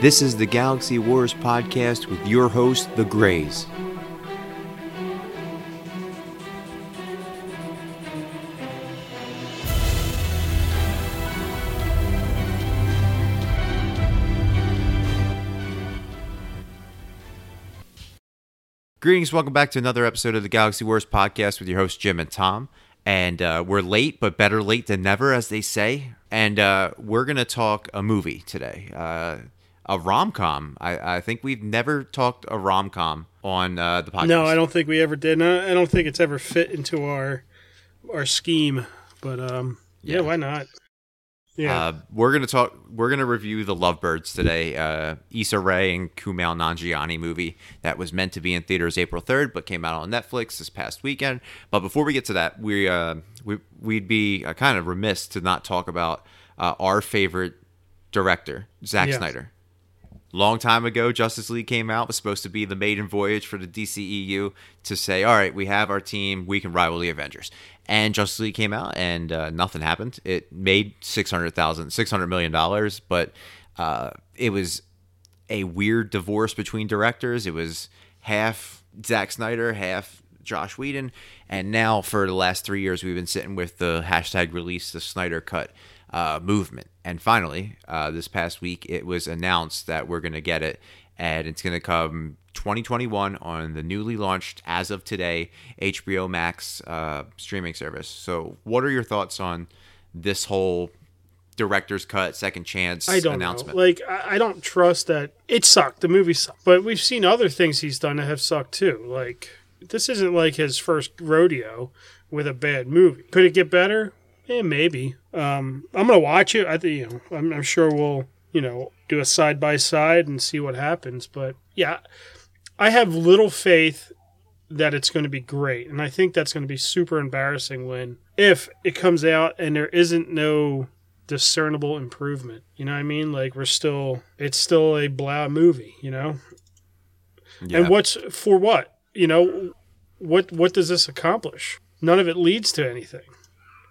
This is the Galaxy Wars podcast with your host, The Grays. Greetings, welcome back to another episode of the Galaxy Wars podcast with your hosts Jim and Tom. And uh, we're late, but better late than never, as they say. And uh, we're gonna talk a movie today, uh, a rom com. I, I think we've never talked a rom com on uh, the podcast. No, I don't think we ever did. No, I don't think it's ever fit into our our scheme. But um, yeah, Yeah. why not? Yeah, Uh, we're gonna talk. We're gonna review the Lovebirds today. Uh, Issa Rae and Kumail Nanjiani movie that was meant to be in theaters April third, but came out on Netflix this past weekend. But before we get to that, we uh, we we'd be uh, kind of remiss to not talk about uh, our favorite director, Zack Yeah. Snyder. Long time ago, Justice League came out. Was supposed to be the maiden voyage for the DCEU to say, "All right, we have our team. We can rival the Avengers." And Justice League came out, and uh, nothing happened. It made six hundred thousand, six hundred million dollars, but uh, it was a weird divorce between directors. It was half Zack Snyder, half Josh Whedon, and now for the last three years, we've been sitting with the hashtag release the Snyder Cut uh, movement. And finally, uh, this past week, it was announced that we're going to get it, and it's going to come 2021 on the newly launched, as of today, HBO Max uh, streaming service. So, what are your thoughts on this whole director's cut, second chance I don't announcement? know. Like, I, I don't trust that it sucked. The movie sucked, but we've seen other things he's done that have sucked too. Like, this isn't like his first rodeo with a bad movie. Could it get better? Yeah, maybe. Um, I'm gonna watch it. I think you know. I'm, I'm sure we'll you know do a side by side and see what happens. But yeah, I have little faith that it's going to be great, and I think that's going to be super embarrassing when if it comes out and there isn't no discernible improvement. You know what I mean? Like we're still, it's still a blah movie. You know, Yeah. and what's for what? You know, what what does this accomplish? None of it leads to anything.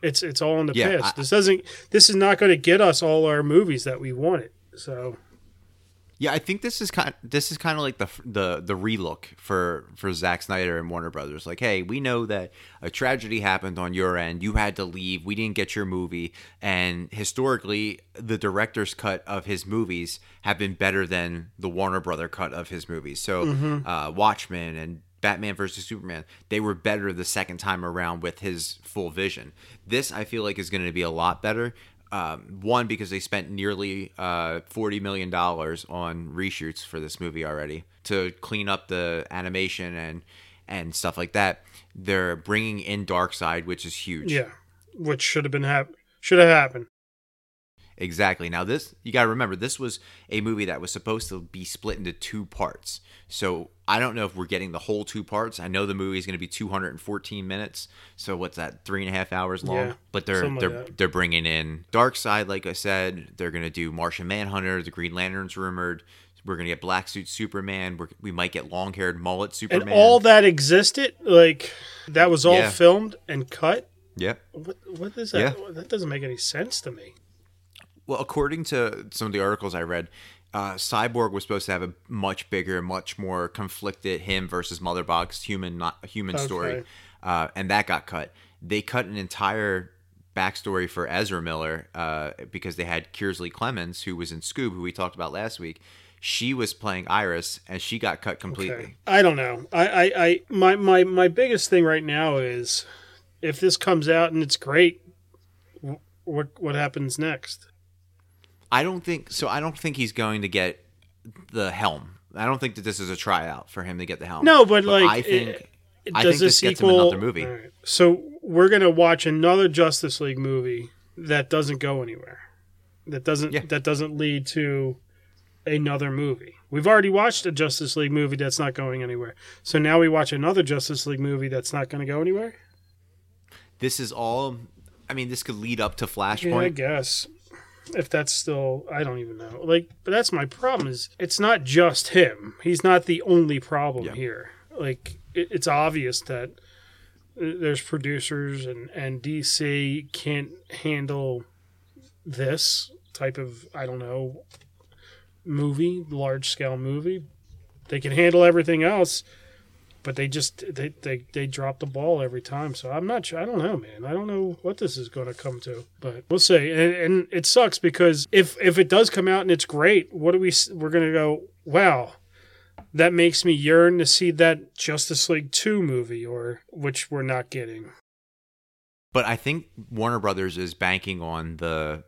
It's it's all in the Yeah, past. I- this doesn't. This is not going to get us all our movies that we wanted. So Yeah, I think this is kind. This is kind of like the the the relook for for Zack Snyder and Warner Brothers. Like, hey, we know that a tragedy happened on your end. You had to leave. We didn't get your movie, and historically, the director's cut of his movies have been better than the Warner Brother cut of his movies. So, uh, Watchmen and Batman versus Superman, they were better the second time around with his full vision. This, I feel like, is going to be a lot better. Um, one because they spent nearly uh, forty million dollars on reshoots for this movie already to clean up the animation and and stuff like that. They're bringing in Darkseid, which is huge. yeah, which should have been hap- should have happened. Exactly. Now this you got to remember this was a movie that was supposed to be split into two parts. So I don't know if we're getting the whole two parts. I know the movie is going to be 214 minutes. So what's that? Three and a half hours long. Yeah, but they're they're that. they're bringing in Darkseid, like I said. They're going to do Martian Manhunter. The Green Lantern's rumored. We're going to get Black Suit Superman. We're, we might get long haired mullet Superman. And all that existed, like that was all Yeah. filmed and cut. Yep. What what is that? Yeah. That doesn't make any sense to me. Well, according to some of the articles I read, uh, Cyborg was supposed to have a much bigger, much more conflicted him versus Mother Box human, not human story, uh, and that got cut. They cut an entire backstory for Ezra Miller uh, because they had Kiersey Clemons, who was in Scoob, who we talked about last week. She was playing Iris, and she got cut completely. Okay. I don't know. I, I, I my, my my biggest thing right now is if this comes out and it's great, what what happens next? I don't think so. I don't think he's going to get the helm. I don't think that this is a tryout for him to get the helm. No, but, like, I think it- I Does think this this gets him equal another movie. All right. So we're gonna watch another Justice League movie that doesn't go anywhere. That doesn't Yeah. that doesn't lead to another movie. We've already watched a Justice League movie that's not going anywhere. So now we watch another Justice League movie that's not going to go anywhere. this is all I mean, this could lead up to Yeah, I guess. If that's still, I don't even know. Like, but that's my problem. Is it's not just him. He's not the only problem Yeah. here. Like, it, it's obvious that uh, there's producers and and DC can't handle this type of I don't know movie, large scale movie. They can handle everything else, but they just they, they they drop the ball every time. So I'm not sure. I don't know, man. I don't know what this is going to come to, but we'll see. And, and it sucks because if if it does come out and it's great, what do we? We're going to go. Wow, that makes me yearn to see that Justice League two movie, or which we're not getting. But I think Warner Brothers is banking on the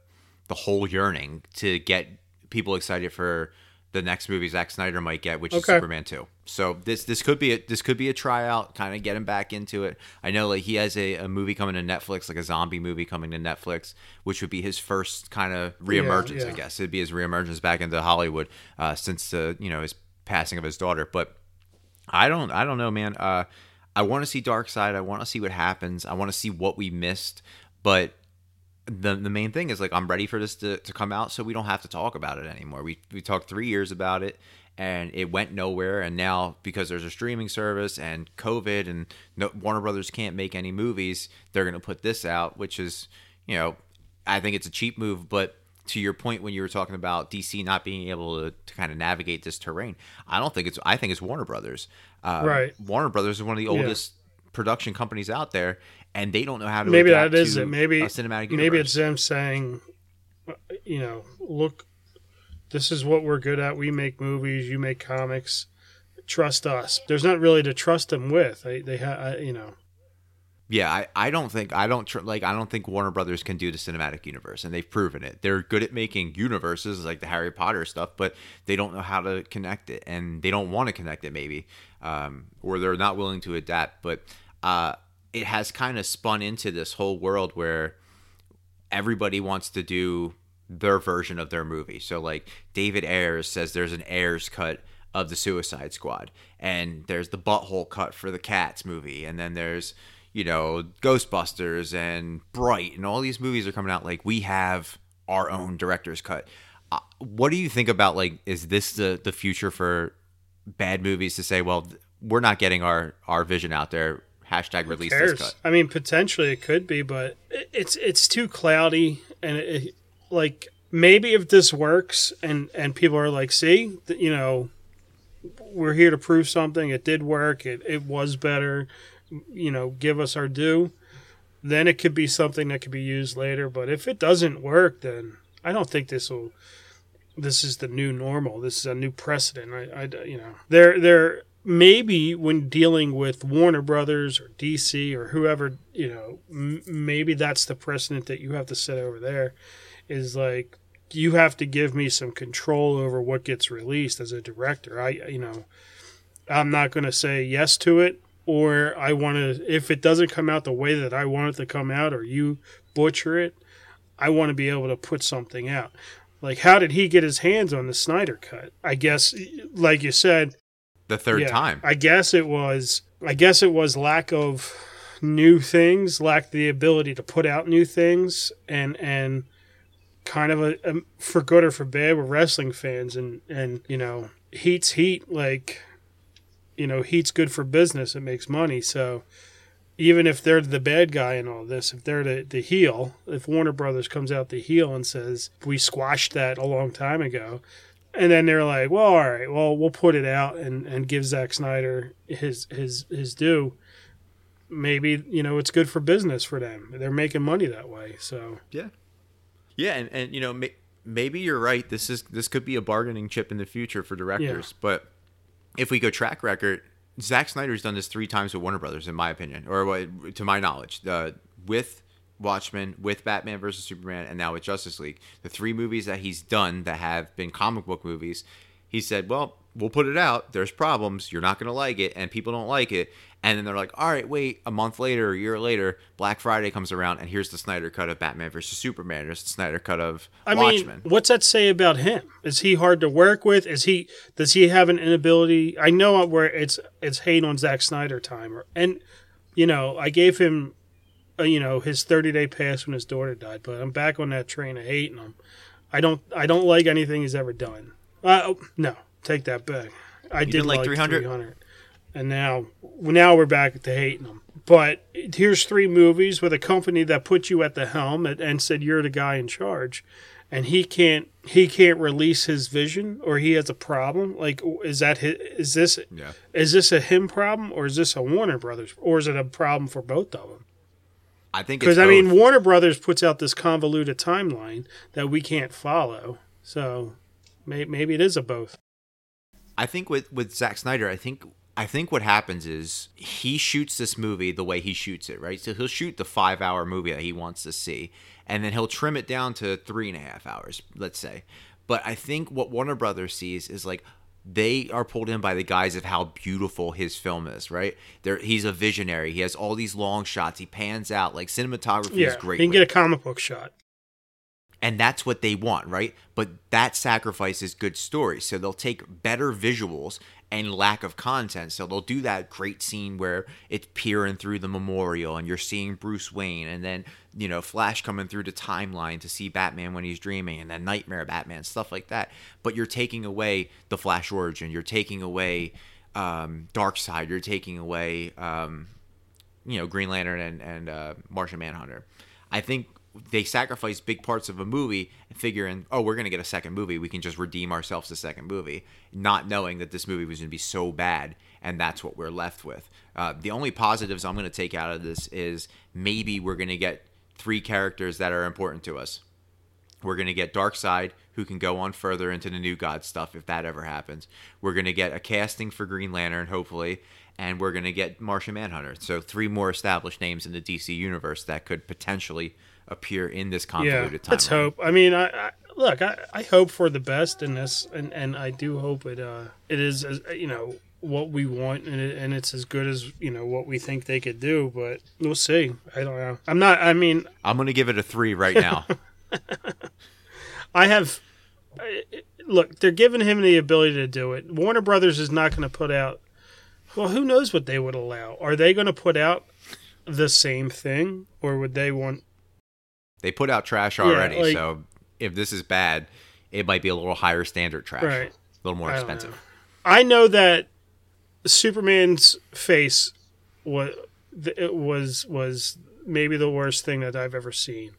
the whole yearning to get people excited for the next movie Zack Snyder might get, which is Superman two. So this this could be a, this could be a tryout, kind of get him back into it. I know like he has a, a movie coming to Netflix, like a zombie movie coming to Netflix, which would be his first kind of reemergence. I yeah. guess it'd be his reemergence back into Hollywood uh, since the you know his passing of his daughter. But I don't I don't know, man. Uh, I want to see Darkseid. I want to see what happens. I want to see what we missed. But the the main thing is like I'm ready for this to, to come out so we don't have to talk about it anymore. We we talked three years about it and it went nowhere and now because there's a streaming service and COVID and no, Warner Brothers can't make any movies, they're gonna put this out, which is you know I think it's a cheap move, but to your point when you were talking about DC not being able to, to kind of navigate this terrain, I don't think it's. I think it's Warner Brothers. Uh, Right. Warner Brothers is one of the oldest production companies out there, and they don't know how to. maybe that is it. Maybe a cinematic. Universe. maybe it's them saying, you know, look, this is what we're good at. We make movies. You make comics. Trust us. There's not really to trust them with. They they have you know. Yeah, I, I don't think I don't tr- like I don't think Warner Brothers can do the cinematic universe, and they've proven it. They're good at making universes like the Harry Potter stuff, but they don't know how to connect it, and they don't want to connect it, maybe, um, or they're not willing to adapt. But uh, it has kind of spun into this whole world where everybody wants to do their version of their movie. So like David Ayers says there's an Ayers cut of the Suicide Squad and there's the butthole cut for the Cats movie and then there's you know Ghostbusters and Bright and all these movies are coming out like we have our own director's cut. Uh, what do you think about like is this the the future for bad movies to say well we're not getting our our vision out there hashtag release this cut I mean, potentially it could be, but it's it's too cloudy, and it, like maybe if this works, and and people are like, see, you know, we're here to prove something. It did work. It it was better. You know, give us our due. Then it could be something that could be used later. But if it doesn't work, then I don't think this will. This is the new normal. This is a new precedent. I, I you know, they're they're maybe when dealing with Warner Brothers or DC or whoever, you know, m- maybe that's the precedent that you have to set over there is like you have to give me some control over what gets released as a director. I, you know, I'm not going to say yes to it or I want to, if it doesn't come out the way that I want it to come out or you butcher it, I want to be able to put something out. Like, how did he get his hands on the Snyder cut? I guess, like you said, the third yeah, time I guess it was. I guess it was lack of new things, lack the ability to put out new things, and and kind of a, a for good or for bad, we're wrestling fans, and and you know, heat's heat. Like, you know, heat's good for business. It makes money. So even if they're the bad guy in all this, if they're the, the heel, if Warner Brothers comes out the heel and says we squashed that a long time ago, and then they're like, well, all right, well, we'll put it out and, and give Zack Snyder his his his due. Maybe you know it's good for business for them. They're making money that way. So Yeah, yeah, and and you know may, maybe you're right. This is this could be a bargaining chip in the future for directors. But if we go track record, Zack Snyder's done this three times with Warner Brothers, in my opinion, or to my knowledge, uh, with Watchmen, with Batman versus Superman, and now with Justice League. The three movies that he's done that have been comic book movies, he said, "Well, we'll put it out. There's problems. You're not going to like it, and people don't like it." And then they're like, "All right, wait. A month later, a year later, Black Friday comes around, and here's the Snyder cut of Batman versus Superman. There's the Snyder cut of I Watchmen." mean, what's that say about him? Is he hard to work with? Is he does he have an inability? I know where it's it's hate on Zack Snyder time, and you know I gave him, you know, his thirty day pass when his daughter died, but I'm back on that train of hating him. I don't I don't like anything he's ever done. Uh, oh, no, take that back. I did didn't like like 300? 300, and now now we're back to hating him. But here's three movies with a company that put you at the helm and, and said you're the guy in charge and he can't he can't release his vision or he has a problem like is that his, is this Yeah. is this a him problem or is this a Warner Brothers or is it a problem for both of them I think because I mean. Warner Brothers puts out this convoluted timeline that we can't follow so may, maybe it is a both I think with with Zack Snyder, I think I think what happens is he shoots this movie the way he shoots it, right? So he'll shoot the five hour movie that he wants to see, and then he'll trim it down to three and a half hours, let's say. But I think what Warner Brothers sees is like they are pulled in by the guise of how beautiful his film is, right? There, he's a visionary. He has all these long shots. He pans out like cinematography yeah is great. he can get a comic book shot and that's what they want, right? But that sacrifices good stories. So they'll take better visuals and lack of content. So they'll do that great scene where it's peering through the memorial and you're seeing Bruce Wayne and then, you know, Flash coming through the timeline to see Batman when he's dreaming and then Nightmare Batman, stuff like that. But you're taking away the Flash origin. You're taking away um, Side, You're taking away, um, you know, Green Lantern and, and uh, Martian Manhunter. I think they sacrifice big parts of a movie figuring, oh, we're going to get a second movie. We can just redeem ourselves the second movie, not knowing that this movie was going to be so bad, and that's what we're left with. Uh, the only positives I'm going to take out of this is maybe we're going to get three characters that are important to us. We're going to get Darkseid, who can go on further into the New God stuff if that ever happens. We're going to get a casting for Green Lantern, hopefully, and we're going to get Martian Manhunter. So three more established names in the DC universe that could potentially appear in this yeah convoluted timeline. let's hope I mean I, I look I, I hope for the best in this and, and I do hope it uh it is you know what we want and, it, and it's as good as you know what we think they could do but we'll see I don't know I'm not I mean I'm going to give it a three right now. I have. Look, they're giving him the ability to do it. Warner Brothers is not going to put out. Well, who knows what they would allow? Are they going to put out the same thing, or would they want? they put out trash already, like- so if this is bad, it might be a little higher standard trash, Right. a little more I expensive. know. I know that Superman's face was it was was maybe the worst thing that I've ever seen,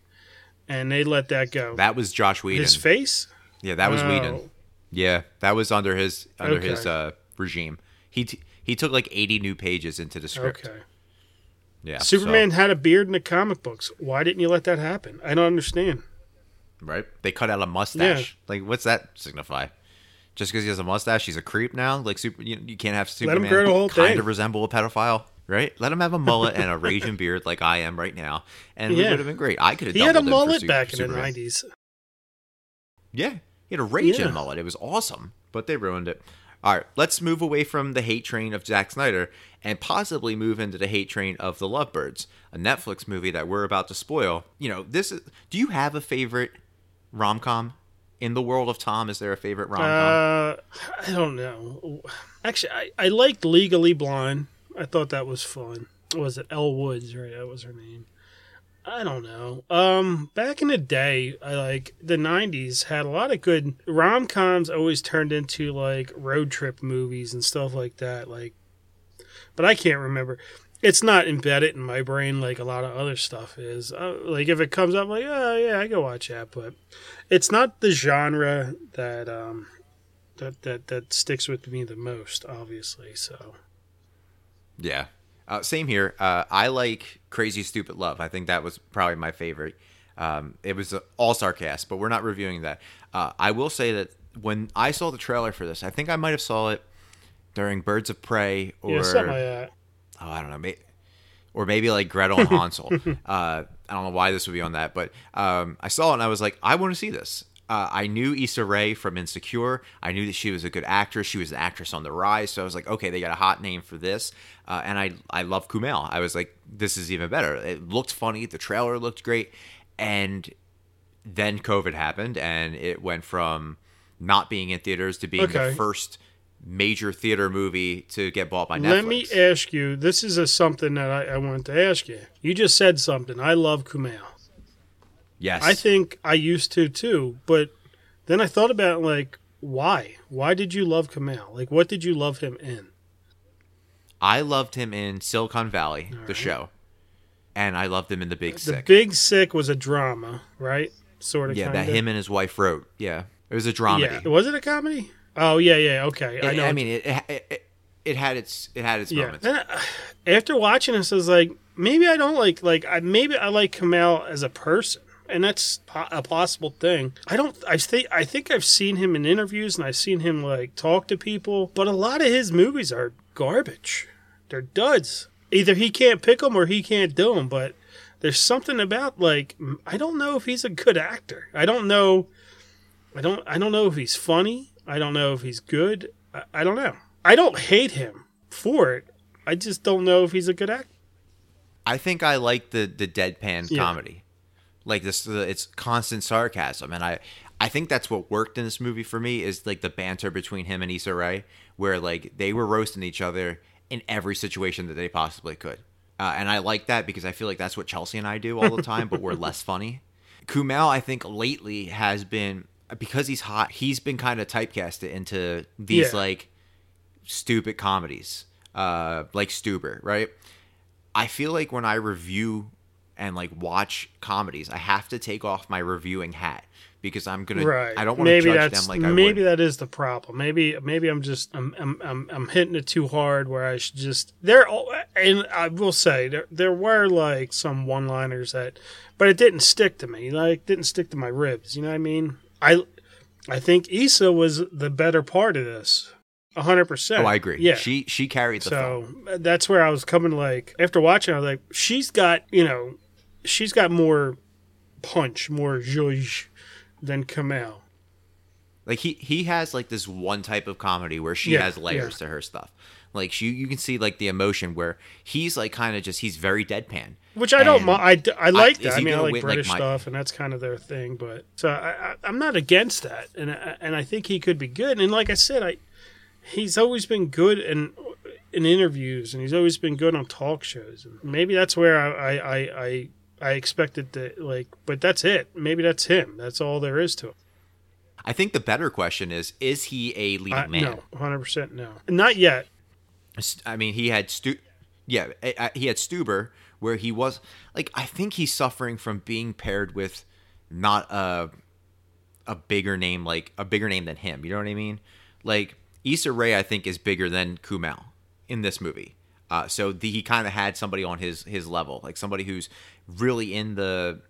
and they let that go. That was Josh Whedon. His face. yeah, that was Oh, Whedon. Yeah, that was under his under Okay. his uh, regime. He t- he took like 80 new pages into the script. Okay. Yeah, Superman so- had a beard in the comic books. Why didn't you let that happen? I don't understand. right? They cut out a mustache. Like, what's that signify? Just because he has a mustache, he's a creep now. Like, super, you, you can't have Let Superman him grow the whole kind thing. of resemble a pedophile, right? Let him have a mullet and a raging beard like I am right now, and it would have been great. I could have. He had a doubled him for mullet Su- back in the nineties. Yeah, he had a raging Yeah. mullet. It was awesome, but they ruined it. All right, let's move away from the hate train of Zack Snyder and possibly move into the hate train of The Lovebirds, a Netflix movie that we're about to spoil. You know, this is. Do you have a favorite rom com in the world of Tom? Is there a favorite rom com? Uh, I don't know. Actually, I, I liked Legally Blonde. I thought that was fun. Was it Elle Woods? Right, that was her name. I don't know. Um, back in the day, I like the '90s had a lot of good rom coms. Always turned into like road trip movies and stuff like that. Like, but I can't remember. It's not embedded in my brain like a lot of other stuff is. Uh, like if it comes up, like oh yeah, I go watch that. But it's not the genre that um that that that sticks with me the most. Obviously, so Yeah. Uh, same here. Uh, I like Crazy Stupid Love. I think that was probably my favorite. Um, it was all sarcasm, but we're not reviewing that. Uh, I will say that when I saw the trailer for this, I think I might have saw it during Birds of Prey or yeah, something like that. Oh, I don't know, may, or maybe like Gretel and Hansel. uh, I don't know why this would be on that, but um, I saw it and I was like, I want to see this. Uh, I knew Issa Rae from Insecure. I knew that she was a good actress. She was an actress on the rise. So I was like, okay, they got a hot name for this. Uh, and I I love Kumail. I was like, this is even better. It looked funny. The trailer looked great. And then COVID happened, and it went from not being in theaters to being Okay. the first major theater movie to get bought by Netflix. Let me ask you. This is a, something that I, I wanted to ask you. You just said something. I love Kumail. yes, I think I used to too, but then I thought about like why? Why did you love Kumail? Like what did you love him in? I loved him in Silicon Valley, the right. show, and I loved him in The Big The Sick. The Big Sick was a drama, right? sort of. Yeah, kinda. that him and his wife wrote. Yeah, it was a dramedy. Yeah, was it a comedy? Oh yeah, yeah. Okay, I know. I mean, it, it, it, it had its it had its yeah. moments. And, uh, after watching this, I was like, maybe I don't like like I maybe I like Kumail as a person. And that's po- a possible thing. I don't. I think. I think I've seen him in interviews, and I've seen him like talk to people. But a lot of his movies are garbage. They're duds. Either he can't pick them or he can't do them. But there's something about like I don't know if he's a good actor. I don't know. I don't. I don't know if he's funny. I don't know if he's good. I, I don't know. I don't hate him for it. I just don't know if he's a good actor. I think I like the the deadpan Yeah. comedy, like this. The, it's constant sarcasm, and I I think that's what worked in this movie for me is like the banter between him and Issa Rae, where like they were roasting each other in every situation that they possibly could, uh, and I like that because I feel like that's what Chelsea and I do all the time, but we're less funny. Kumail, I think lately has been because he's hot. He's been kind of typecasted into these Yeah. like stupid comedies, uh, like Stuber, right? I feel like when I review and like watch comedies, I have to take off my reviewing hat because I'm gonna. Right. I don't want to judge them like I maybe would. that is the problem. Maybe maybe I'm just I'm I'm I'm, I'm hitting it too hard where I should just there and I will say there there were like some one-liners that but it didn't stick to me. Like didn't stick to my ribs, you know what I mean? I I think Issa was the better part of this. a hundred percent. oh, I agree. Yeah. she she carried the film. So that's where I was coming. Like after watching, I was like, she's got you know, she's got more punch, more zhuzh than Kumail. Like he he has like this one type of comedy where she Yeah, has layers to her stuff. Like she, you can see like the emotion where he's like kind of just he's very deadpan. Which I don't. I, I like is that. I mean, I like win, like, British my- stuff, and that's kind of their thing. But so I, I, I'm not against that, and I, and I think he could be good. And like I said, I he's always been good in in interviews, and he's always been good on talk shows. And maybe that's where I I I, I, I expected to like. But that's it. Maybe that's him. That's all there is to it. I think the better question is: Is he a leading I, man? no, 100 percent no, not yet. I mean, he had Stu, yeah, he had Stuber, where he was like, I think he's suffering from being paired with not a a bigger name, like a bigger name than him. You know what I mean? Like Issa Rae, I think is bigger than Kumail in this movie. Uh, so the, he kind of had somebody on his his level, like somebody who's really in the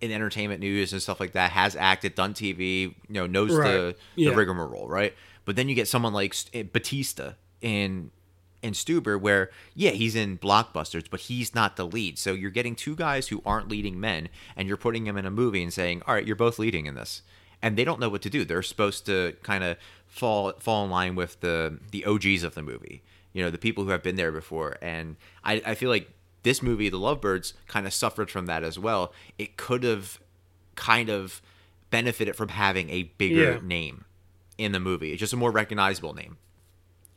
in entertainment news and stuff like that, has acted, done TV, you know, knows the Right. the Yeah. rigmarole, right? But then you get someone like St- Batista in in Stuber, where yeah, he's in blockbusters, but he's not the lead. So you're getting two guys who aren't leading men, and you're putting them in a movie and saying, all right, you're both leading in this, and they don't know what to do. They're supposed to kind of fall fall in line with the the OGs of the movie, you know, the people who have been there before. And I, I feel like this movie, The Lovebirds, kind of suffered from that as well. It could have kind of benefited from having a bigger Yeah. name in the movie. It's just a more recognizable name.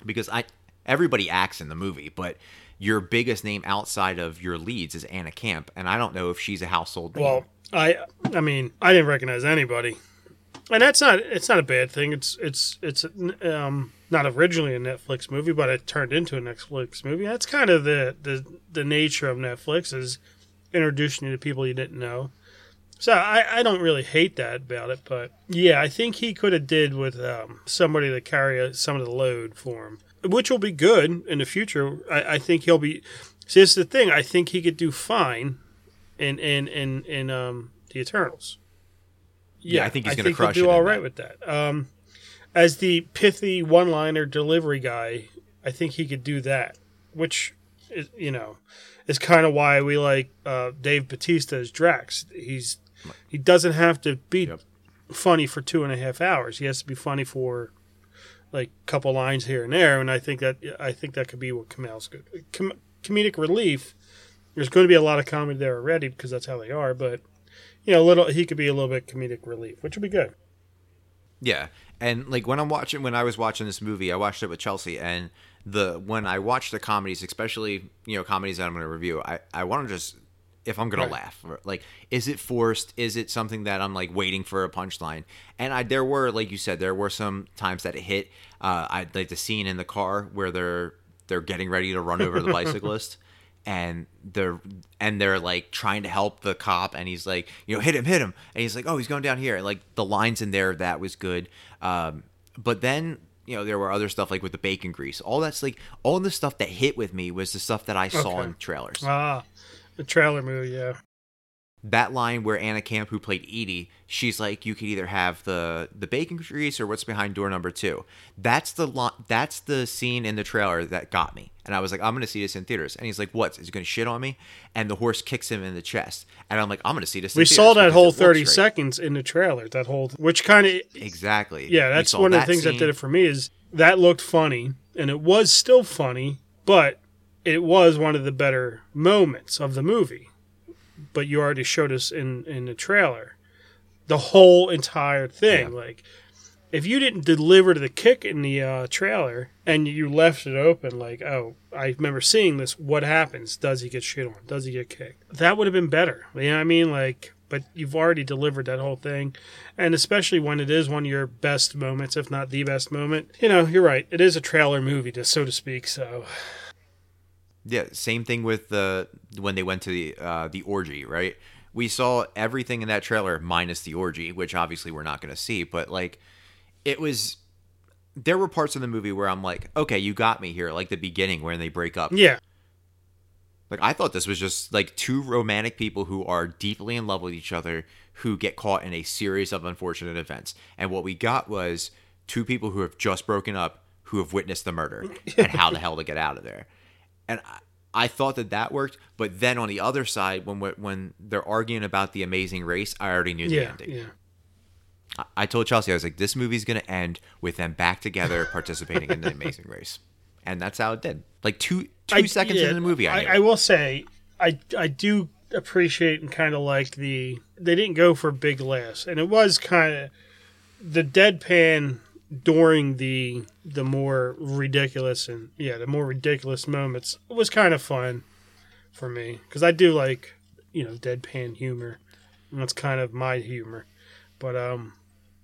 Because I everybody acts in the movie, but your biggest name outside of your leads is Anna Camp, and I don't know if she's a household name. Well, I I mean, I didn't recognize anybody, and that's not it's not a bad thing. It's it's it's um not originally a Netflix movie, but it turned into a Netflix movie. That's kind of the the the nature of Netflix is introducing you to people you didn't know. So I, I don't really hate that about it, but yeah, I think he could have did with um, somebody to carry a, some of the load for him, which will be good in the future. I, I think he'll be. See, this is the thing. I think he could do fine in in in in um the Eternals. Yeah, I think he's gonna he'll do it in all that. with that. Um, as the pithy one-liner delivery guy, I think he could do that, which is you know is kind of why we like uh, Dave Batista as Drax. He's he doesn't have to be Yep. funny for two and a half hours. He has to be funny for like a couple lines here and there, and I think that I think that could be what Kumail's good. Com- comedic relief. There's going to be a lot of comedy there already because that's how they are, but you know, a little he could be a little bit comedic relief, which would be good. Yeah, and like when I'm watching, when I was watching this movie, I watched it with Chelsea, and the when I watch the comedies, especially you know comedies that I'm going to review, I I want to just if I'm going Right. to laugh, like is it forced? Is it something that I'm like waiting for a punchline? And I there were like you said, there were some times that it hit. Uh, I like the scene in the car where they're they're getting ready to run over the bicyclist. and they're and they're like trying to help the cop and he's like you know hit him hit him and he's like oh he's going down here and like the lines in there that was good um but then you know there were other stuff like with the bacon grease all that's like all the stuff that hit with me was the stuff that i saw Okay. in trailers Ah, the trailer movie, yeah. that line where Anna Camp, who played Edie, she's like, you could either have the the bacon grease or what's behind door number two. That's the lo- that's the scene in the trailer that got me, and I was like, I'm gonna see this in theaters. And he's like, what? Is he gonna shit on me? And the horse kicks him in the chest, and I'm like, I'm gonna see this. We saw that whole 30 great." seconds in the trailer. That whole, which kind of, Exactly. yeah, that's one of the things that did it for me is that looked funny, and it was still funny, but it was one of the better moments of the movie. But you already showed us in in the trailer the whole entire thing. Yeah. Like, if you didn't deliver the kick in the uh, trailer and you left it open, like, oh, I remember seeing this. What happens? Does he get shit on? Does he get kicked? That would have been better. You know what I mean? Like, but you've already delivered that whole thing, and especially when it is one of your best moments, if not the best moment. You know, you're right. It is a trailer movie, to, so to speak. So, Yeah, same thing with the when they went to the uh, the orgy, right? We saw everything in that trailer minus the orgy, which obviously we're not going to see, but like it was there were parts of the movie where I'm like, okay, you got me here, like the beginning when they break up. yeah, Like I thought this was just like two romantic people who are deeply in love with each other who get caught in a series of unfortunate events. And what we got was two people who have just broken up who have witnessed the murder and how the hell to get out of there. And I, I thought that that worked, but then on the other side when when they're arguing about the amazing race, I already knew the yeah, ending. yeah. I- I told Chelsea I was like this movie's going to end with them back together participating in the amazing race. And that's how it did. Like 2 2 I- seconds yeah, into the movie I, knew I, will say, I I do appreciate and kind of like the they didn't go for big laughs, and it was kind of the deadpan during the the more ridiculous and yeah the more ridiculous moments was kind of fun for me because I do like you know deadpan humor, and that's kind of my humor, but um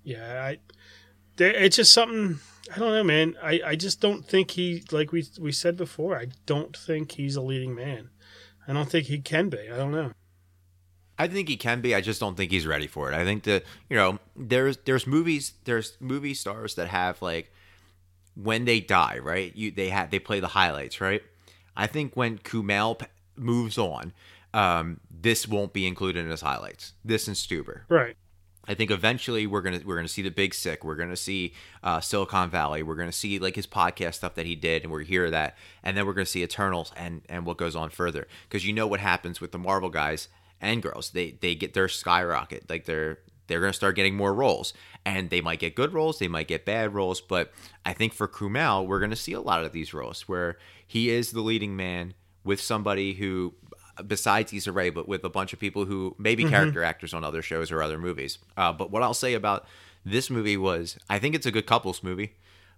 yeah I it's just something I don't know, man. I, I just don't think he like we we said before. I don't think he's a leading man. I don't think he can be. I don't know. I think he can be. I just don't think he's ready for it. I think that you know, there's there's movies there's movie stars that have like when they die, right? You they have they play the highlights, right? I think when Kumail moves on, um, this won't be included in his highlights. This and Stuber. Right. I think eventually we're gonna we're gonna see the Big Sick. We're gonna see uh, Silicon Valley. We're gonna see like his podcast stuff that he did, and we're hear that, and then we're gonna see Eternals and and what goes on further. Because you know what happens with the Marvel guys and girls. They they get their skyrocket. Like they're they're gonna start getting more roles, and they might get good roles, they might get bad roles. But I think for Kumail, we're gonna see a lot of these roles where he is the leading man with somebody who besides Issa Rae, but with a bunch of people who may be character actors on other shows or other movies. Uh, but what I'll say about this movie was, I think it's a good couples movie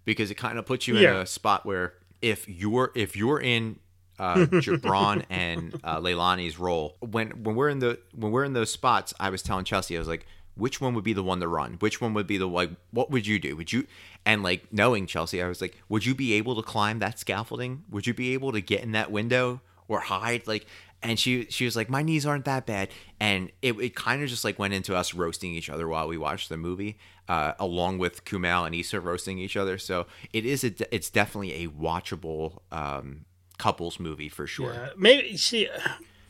because it kind of puts you in a spot where if you're if you're in uh, Jibran and uh, Leilani's role, when when we're in the when we're in those spots, I was telling Chelsea, I was like, which one would be the one to run? Which one would be the like? What would you do? Would you and like knowing Chelsea, I was like, would you be able to climb that scaffolding? Would you be able to get in that window or hide? Like, and she she was like, my knees aren't that bad, and it, it kind of just like went into us roasting each other while we watched the movie, uh, along with Kumail and Issa roasting each other. So it is a, it's definitely a watchable um, couples movie for sure. Yeah. Maybe see.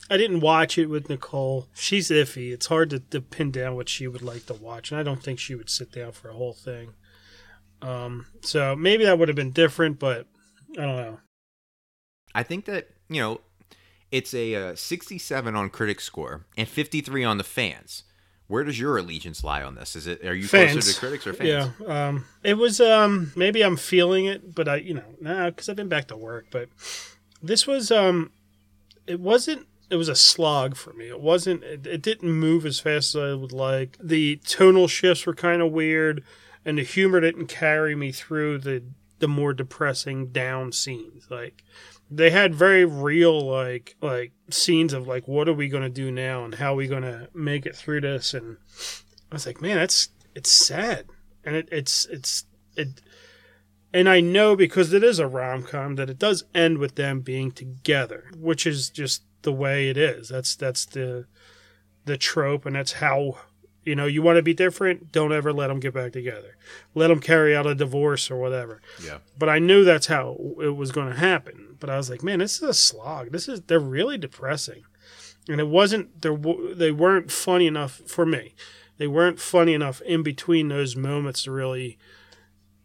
I didn't watch it with Nicole. She's iffy. It's hard to, to pin down what she would like to watch, and I don't think she would sit down for a whole thing. Um, so maybe that would have been different, but I don't know. I think that you know it's a uh, 67 on critic score and 53 on the fans. Where does your allegiance lie on this? Is it are you closer Fans. to critics or fans? Yeah. Um, it was um maybe I'm feeling it, but I you know nah because I've been back to work. But this was um it wasn't it was a slog for me. It wasn't it, it didn't move as fast as I would like. The tonal shifts were kind of weird, and the humor didn't carry me through the the more depressing down scenes. Like they had very real like like scenes of like what are we gonna do now and how are we gonna make it through this and I was like man that's it's sad and it, it's it's it And I know because it is a rom com that it does end with them being together, which is just the way it is. That's that's the the trope, and that's how you know you want to be different. Don't ever let them get back together. Let them carry out a divorce or whatever. Yeah. But I knew that's how it was going to happen. But I was like, man, this is a slog. This is they're really depressing, and it wasn't. They they weren't funny enough for me. They weren't funny enough in between those moments to really,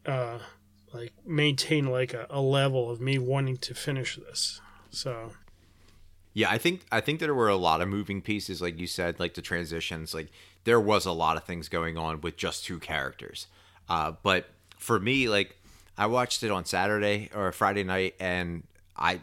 uh, like maintain like a, a level of me wanting to finish this. So Yeah, I think I think there were a lot of moving pieces, like you said, like the transitions. Like there was a lot of things going on with just two characters. Uh, but for me, like I watched it on Saturday or Friday night, and I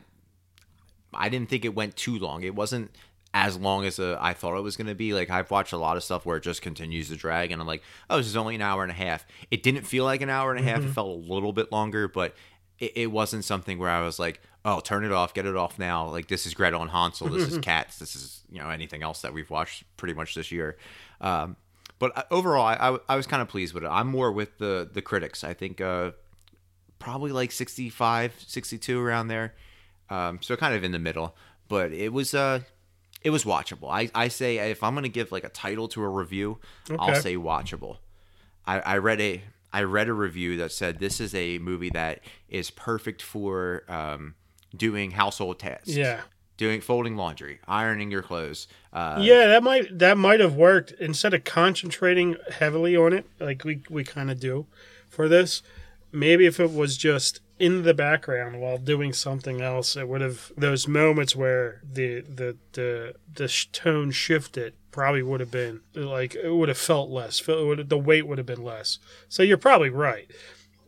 I didn't think it went too long. It wasn't as long as uh, I thought it was going to be. Like I've watched a lot of stuff where it just continues to drag, and I'm like, oh, this is only an hour and a half. It didn't feel like an hour and a half. It felt a little bit longer, but it, it wasn't something where I was like, oh, turn it off, get it off now. Like this is Gretel and Hansel. This is Cats. This is you know anything else that we've watched pretty much this year. Um, but uh, overall, I, I, I was kind of pleased with it. I'm more with the the critics. I think uh, probably like 65, 62 around there. Um, so kind of in the middle. But it was uh it was watchable. I, I say if I'm gonna give like a title to a review, I'll say watchable. I, I read a I read a review that said this is a movie that is perfect for um, doing household tasks. yeah, Doing folding laundry, ironing your clothes. Uh, yeah, that might that might have worked instead of concentrating heavily on it like we we kind of do for this. Maybe if it was just in the background while doing something else, it would have those moments where the the the the tone shifted probably would have been like it would have felt less. It would the weight would have been less. So you're probably right.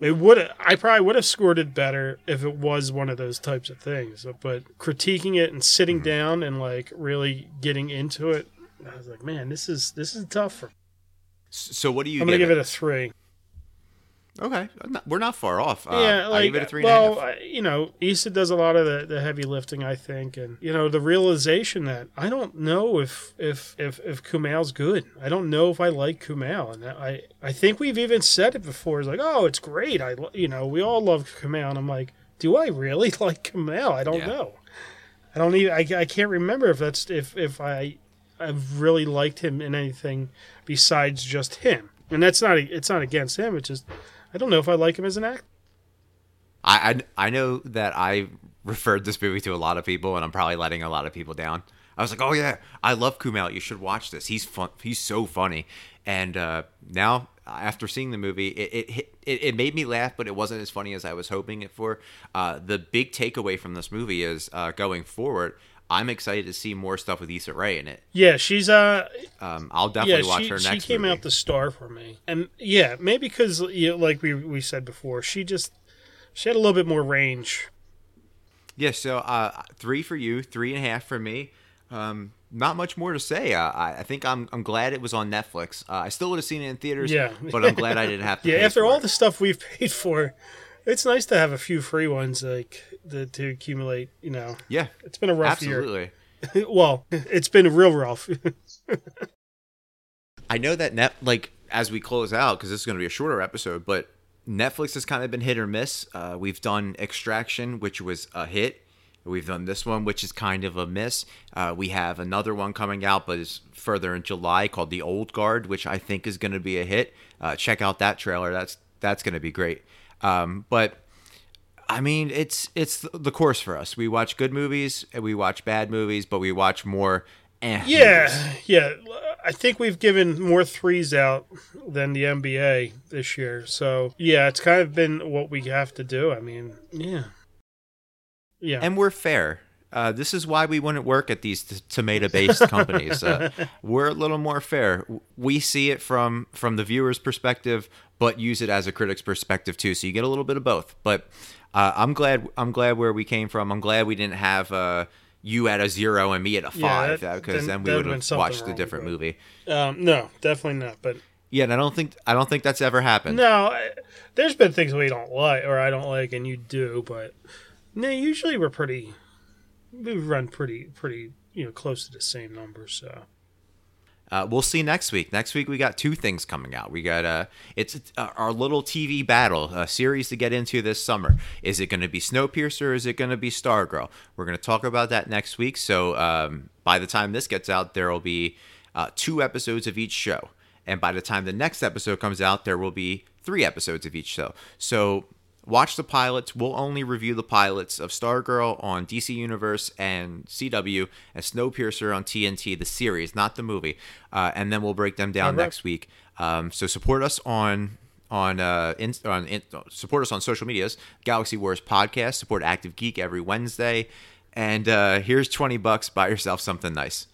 It would I probably would have scored it better if it was one of those types of things. But critiquing it and sitting mm-hmm. down and like really getting into it, I was like, man, this is this is tough. For, So what do you I'm gonna give, give it a three. Okay, we're not far off. Uh, yeah, I like give it a three a well, I- you know, Issa does a lot of the, the heavy lifting, I think, and you know the realization that I don't know if if if if Kumail's good. I don't know if I like Kumail, and I I think we've even said it before. It's like, oh, it's great. I you know we all love Kumail, and I'm like, do I really like Kumail? I don't Yeah. know. I don't even. I, I can't remember if that's if if I I've really liked him in anything besides just him. And that's not it's not against him. It's just I don't know if I like him as an actor. I, I I know that I referred this movie to a lot of people, and I'm probably letting a lot of people down. I was like, "Oh yeah, I love Kumail. You should watch this. He's fun. He's so funny." And uh, now, after seeing the movie, it it, it it made me laugh, but it wasn't as funny as I was hoping it for. Uh, the big takeaway from this movie is uh, going forward. I'm excited to see more stuff with Issa Rae in it. Yeah, she's uh Um, I'll yeah, definitely watch she, her next. she came movie. out the star for me. And yeah, maybe cuz you know, like we we said before, she just she had a little bit more range. Yeah, so uh, three for you, three and a half for me. Um, not much more to say. Uh, I, I think I'm I'm glad it was on Netflix. Uh, I still would have seen it in theaters, Yeah. but I'm glad I didn't have to. Yeah, after all it. the stuff we've paid for, it's nice to have a few free ones like the, to accumulate, you know. yeah, It's been a rough year. absolutely. well, it's been real rough. I know that net like as we close out because this is going to be a shorter episode, but Netflix has kind of been hit or miss. Uh, we've done Extraction, which was a hit. We've done this one, which is kind of a miss. Uh, we have another one coming out, but is further in July called The Old Guard, which I think is going to be a hit. Uh, check out that trailer. That's that's going to be great. Um, but I mean, it's it's the course for us. We watch good movies and we watch bad movies, but we watch more. Eh, movies. yeah, yeah. I think we've given more threes out than the NBA this year. So, yeah, it's kind of been what we have to do. I mean, yeah. Yeah. and we're fair. Uh, this is why we wouldn't work at these t- tomato-based companies. Uh, we're a little more fair. We see it from from the viewer's perspective, but use it as a critic's perspective too. So you get a little bit of both. But uh, I'm glad I'm glad where we came from. I'm glad we didn't have uh, you at a zero and me at a five because then- then, we would have watched a different but- movie. um, no, definitely not. But Yeah, and I don't think I don't think that's ever happened. no, I, there's been things we don't like or I don't like, and you do. But no, usually we're pretty. We run pretty, pretty, you know, close to the same numbers. So uh, we'll see next week. Next week we got two things coming out. We got uh, it's uh, our little TV battle a series to get into this summer. Is it going to be Snowpiercer? or Is it going to be Stargirl? We're going to talk about that next week. So um, by the time this gets out, there will be uh, two episodes of each show, and by the time the next episode comes out, there will be three episodes of each show. So watch the pilots. We'll only review the pilots of Stargirl on DC Universe and CW, and Snowpiercer on TNT, the series, not the movie. Uh, and then we'll break them down right. next week. Um, so support us on on uh in, on in, support us on social medias. Galaxy Wars podcast. Support Active Geek every Wednesday. And uh, here's twenty bucks. Buy yourself something nice.